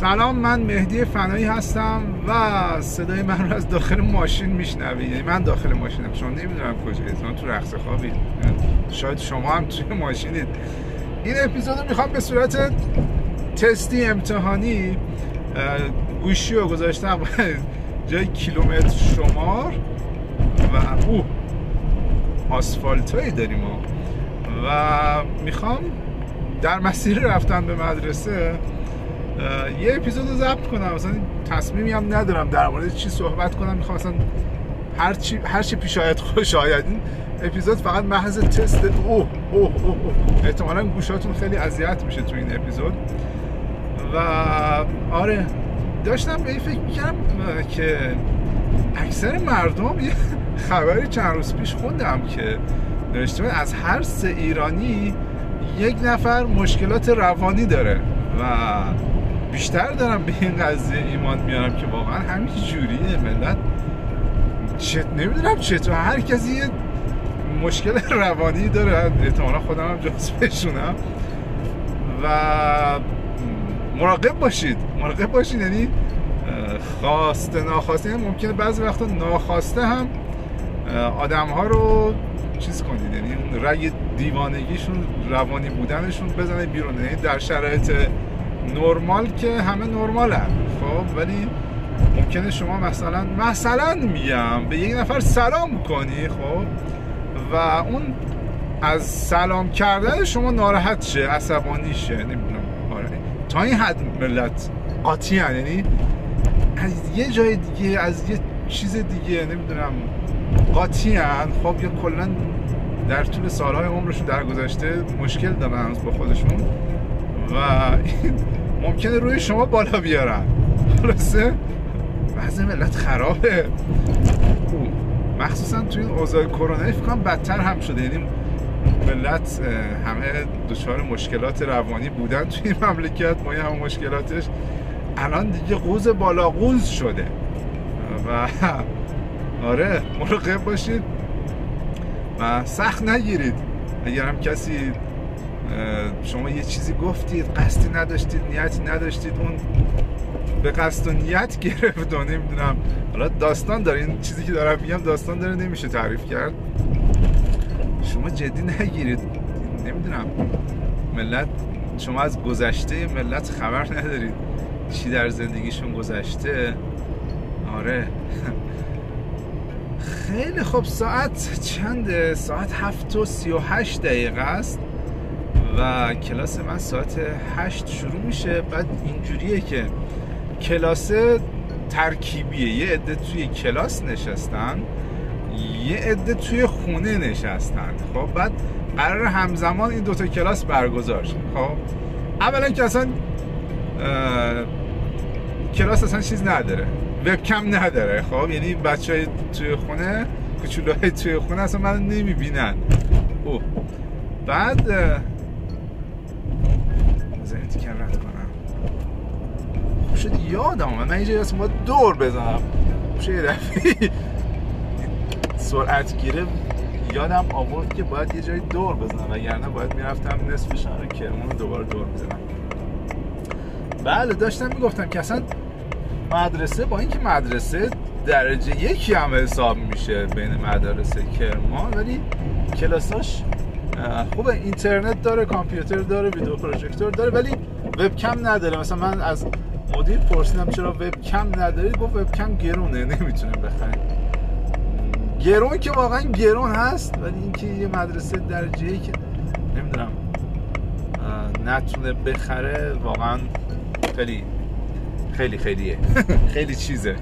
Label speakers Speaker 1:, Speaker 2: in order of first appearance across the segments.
Speaker 1: سلام من مهدی فنایی هستم و صدای من رو از داخل ماشین میشنوی یعنی من داخل ماشینم. شما نمی‌دونم کجایید من تو رخص خوابید. شاید شما هم توی ماشینید. این اپیزود رو می‌خوام به صورت تستی امتحانی گوشی رو گذاشتم جای کیلومتر شمار و او آسفالت هایی داریم و می‌خوام در مسیر رفتن به مدرسه یه اپیزود رو ضبط کنم. مثلا تصمیمی هم ندارم در مورد چی صحبت کنم. می‌خوام مثلا هر چی هر چی پیش آید خوش آید. این اپیزود فقط محض تست اوه اوه اوه احتمالا گوشاتون خیلی اذیت میشه تو این اپیزود. و آره داشتم به فکر می‌کردم که اکثر مردم یه خبری چند روز پیش خوندم که نوشته از هر سه ایرانی یک نفر مشکلات روانی داره. و بیشتر دارم به این قضیه ایمان میارم که واقعا همین جوریه ملت. چت نمی‌دونم چطور. هر کسی یه مشکل روانی داره. احتمالا خودم هم بشونم و مراقب باشید. مراقب باشید. یعنی خواسته ناخواسته. یعنی ممکنه بعضی وقتا ناخواسته هم آدم ها رو چیز کنید. یعنی رگ دیوانگیشون روانی بودنشون بزنه بیرون. یعنی در شرایط نرمال که همه نرمال هم. خب ولی ممکنه شما مثلا مثلا میگم به یک نفر سلام کنی خب و اون از سلام کردن شما ناراحت شه عصبانی شه نمی‌دونم. آره. تا این حد ملت قاطی یعنی از یه جای دیگه از یه چیز دیگه نمی‌دونم قاطی خب یا کلا در طول سالهای عمرشون در گذشته مشکل دارن با خودشون. و ممکنه روی شما بالا بیارن. خلاصه بعضی ملت خرابه. مخصوصا توی این اوضاع کرونا فکر کنم بدتر هم شده. یعنی ملت همه دچار مشکلات روانی بودن توی این مملکت. ما هم مشکلاتش الان دیگه قوز بالا قوز شده. و آره مراقب باشید و سخت نگیرید. اگر هم کسی شما یه چیزی گفتید قصدی نداشتید نیتی نداشتید اون به قصد و نیت گرفت و نمی‌دونم. حالا داستان داره این چیزی که دارم میگم داستان داره نمیشه تعریف کرد. شما جدی نگیرید. نمی‌دونم. ملت شما از گذشته ملت خبر ندارید. چی در زندگیشون گذشته؟ آره. خیلی خب ساعت چنده؟ ساعت هفت و سی و هشت دقیقه است. و کلاس من ساعت هشت شروع میشه. بعد اینجوریه که کلاس ترکیبیه. یه عده توی کلاس نشستن یه عده توی خونه نشستن. خب بعد قرار همزمان این دوتا کلاس برگزار شد خب اولا که اصلا کلاس اصلا چیز نداره. وبکم نداره. خب یعنی بچه های توی خونه های توی خونه اصلا من نمی‌بینن. او بعد بذارید تیکن رد کنم. خوب شد یادم من اینجا ما دور بزنم. خوب یه دفعه سرعت گیره یادم آورد که باید یه جای دور بزنم. وگرنه باید می‌رفتم نصف شهر کرمون رو دوباره دور بزنم. بله داشتم می‌گفتم که اصلا مدرسه با اینکه مدرسه درجه یکی هم حساب میشه بین مدرسه کرمان ولی کلاساش خوب اینترنت داره کامپیوتر داره ویدیو پروژکتور داره ولی وبکم نداره. مثلا من از مدیر پرسیدم چرا وبکم نداری گفت وبکم گرونه نمی‌تونه بخریم. گرون که واقعا گرون هست ولی اینکه یه مدرسه درجه ای که نمی‌دونم نتونه بخره واقعا خیلی خیلی خیلیه. خیلی چیزه.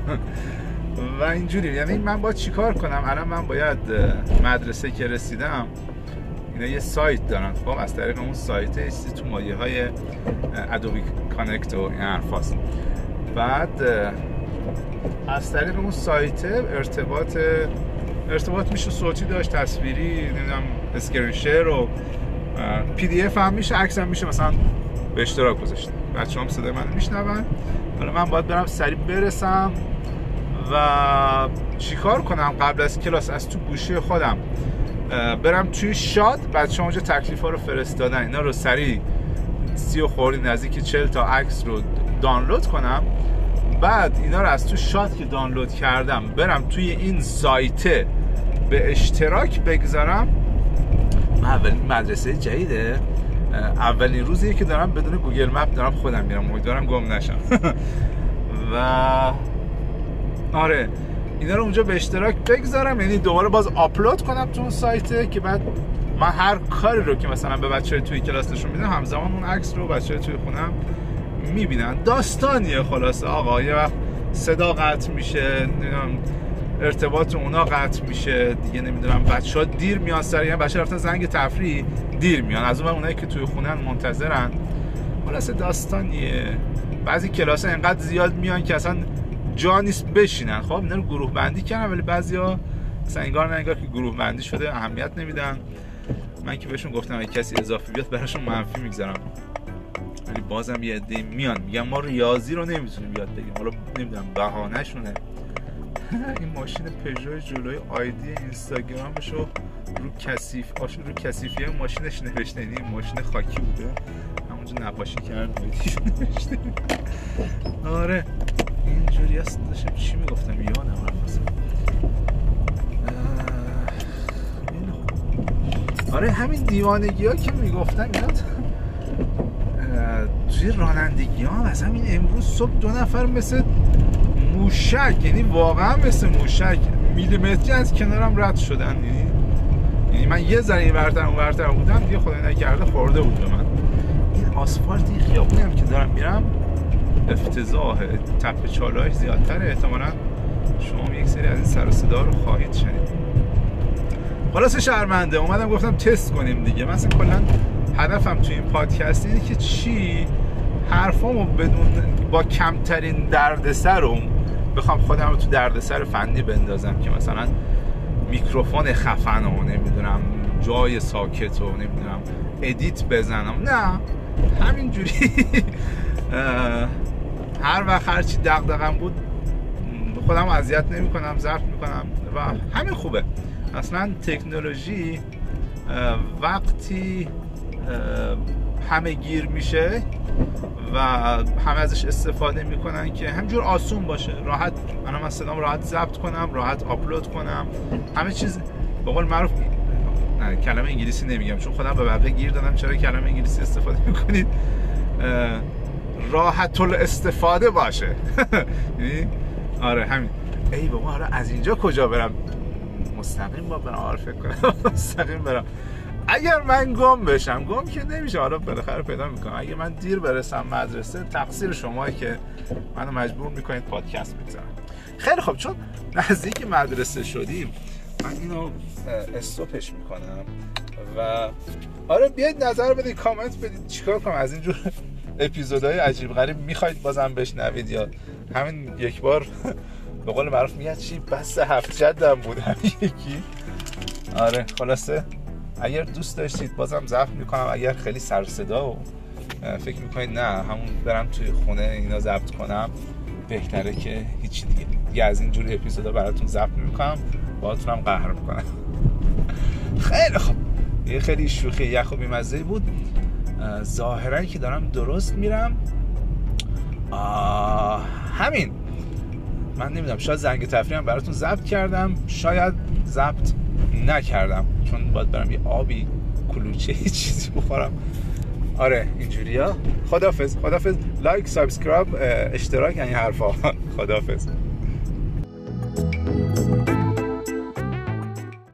Speaker 1: و اینجوری. یعنی من باید چیکار کنم؟ الان من باید مدرسه که رسیدم اینا یه سایت دارن خب؟ از طریق اون سایت ایستی تو مایه های Adobe Connect و این حرف بعد از طریق اون سایت ارتباط ارتباط میشه صوتی داشت تصویری نمی‌دونم screen share و PDF هم میشه عکس هم میشه مثلا به اشتراک گذاشته. بچه هم صدای من میشنون. حالا من باید برم سریع برسم و چیکار کنم قبل از کلاس؟ از تو گوشی خودم. برم توی شاد بچه اونجا تکلیف ها رو فرستادن. اینا رو سریع سی و خورده‌ای نزدیک چل تا عکس رو دانلود کنم. بعد اینا رو از تو شاد که دانلود کردم برم توی این سایته به اشتراک بگذارم. اولین مدرسه جدیده. اولین روزیه که دارم بدون Google Map دارم خودم میرم. امیدوارم گم نشم. و آره اینا رو اونجا به اشتراک بگذارم. یعنی دوباره باز آپلود کنم تو اون سایته که بعد من هر کاری رو که مثلا به بچه توی کلاس نشون میدم همزمان اون عکس رو بچه توی خونم می‌بینن. داستانیه خلاصه. آقا یه وقت صدا قطع میشه نمی‌دونم ارتباط اونا قطع میشه. دیگه نمی‌دونم بچه ها دیر میان سر یعنی بچه رفتن زنگ تفریح دیر میان. از اون اونایی که توی خونن منتظرن. خلاصه داستانیه. بعضی کلاس ها انقدر زیاد میان که اصلا جا نیست بشینن. خب اینا رو گروه بندی کردن ولی بعضیا مثلا انگار نه انگار که گروه بندی شده اهمیت نمیدن. من که بهشون گفتم اگه کسی اضافی بیاد براشون منفی می‌گذارم. ولی بازم یه عده میان. میگن ما ریاضی رو نمی‌تونیم یاد بگیم حالا نمی‌دونم بهانه شونه این ماشین پژو جلوی آیدی اینستاگرامش رو رو کثیف رو کثیفی ماشینش نوشته. این یعنی ماشین خاکی بوده. همونجا نقاشی کرد نوشته آره. اینجوری هست داشتم چی می‌گفتم؟ یادم رفت آره همین دیوانگی ها که می‌گفتم یاد توی رانندگی ها از همین امروز صبح دو نفر مثل موشک یعنی واقعا مثل موشک. میلیمتری از کنارم رد شدن یعنی یعنی من یه ذره این ورتر اون ورتر بودم دیگه خدای نکرده خورده بود به من. این آسفالت این خیابونی هم که دارم میرم افتضاح تپه چالاش زیادتره. احتمالا شما یک سری از این سر صدا رو خواهید شنید. خلاص شرمنده اومدم گفتم تست کنیم دیگه. مثلا کلا هدفم توی این پادکست اینه که چی؟ حرفامو بدون با کمترین دردسر رو بخوام خودم رو تو دردسر فنی بندازم که مثلا میکروفون خفن و نمی‌دونم جای ساکت و نمی‌دونم edit بزنم. نه همینجوری. هر وقت هرچی دغدغم بود خودم اذیت نمی کنم ضبط می‌کنم و همین خوبه. اصلا تکنولوژی وقتی همه گیر میشه و همه ازش استفاده می‌کنن که همجور آسون باشه. راحت من من صدام راحت ضبط کنم راحت آپلود کنم. همه چیز به قول معروف نه کلمه انگلیسی نمیگم چون خودم به بقیه گیر دادم چرا کلمه انگلیسی استفاده می‌کنید؟ راحت استفاده باشه. یعنی آره همین. ای بابا آره از اینجا کجا برم؟ مستقیم با برم آره فکر کنم. مستقیم برم. اگر من گم بشم گم که نمیشه. حالا بالاخره پیدا می‌کنم. اگه من دیر برسم مدرسه تقصیر شمایی که منو مجبور می‌کنید پادکست بگذارم. خیلی خب چون نزدیک مدرسه شدیم من اینو استوپش می‌کنم و آره بیاید نظر بدید کامنت بدید. چیکار کنم؟ از اینجور اپیزودهای عجیب غریب می‌خواید بازم بشنوید یا همین یک بار به قول معروف میگن چی بس هفت جدم بود یکی. آره خلاصه اگر دوست داشتید بازم ضبط می‌کنم اگر خیلی سر صدا و فکر می‌کنید نه همون برم توی خونه اینا ضبط کنم بهتره که هیچی دیگه. یه از این جوری اپیزودا براتون ضبط می‌کنم باهاتونم قهر می‌کنم. خیلی خوب. یه خیلی شوخی یخ و بیمزه بود. ظاهرا که دارم درست میرم. همین. من نمی‌دونم شاید زنگ تفریحم براتون ضبط کردم. شاید ضبط نکردم چون باید برم یه آبی کلوچه چیزی بخورم. آره اینجوریا خدافز خدافز like subscribe اشتراک این حرفا. خدافز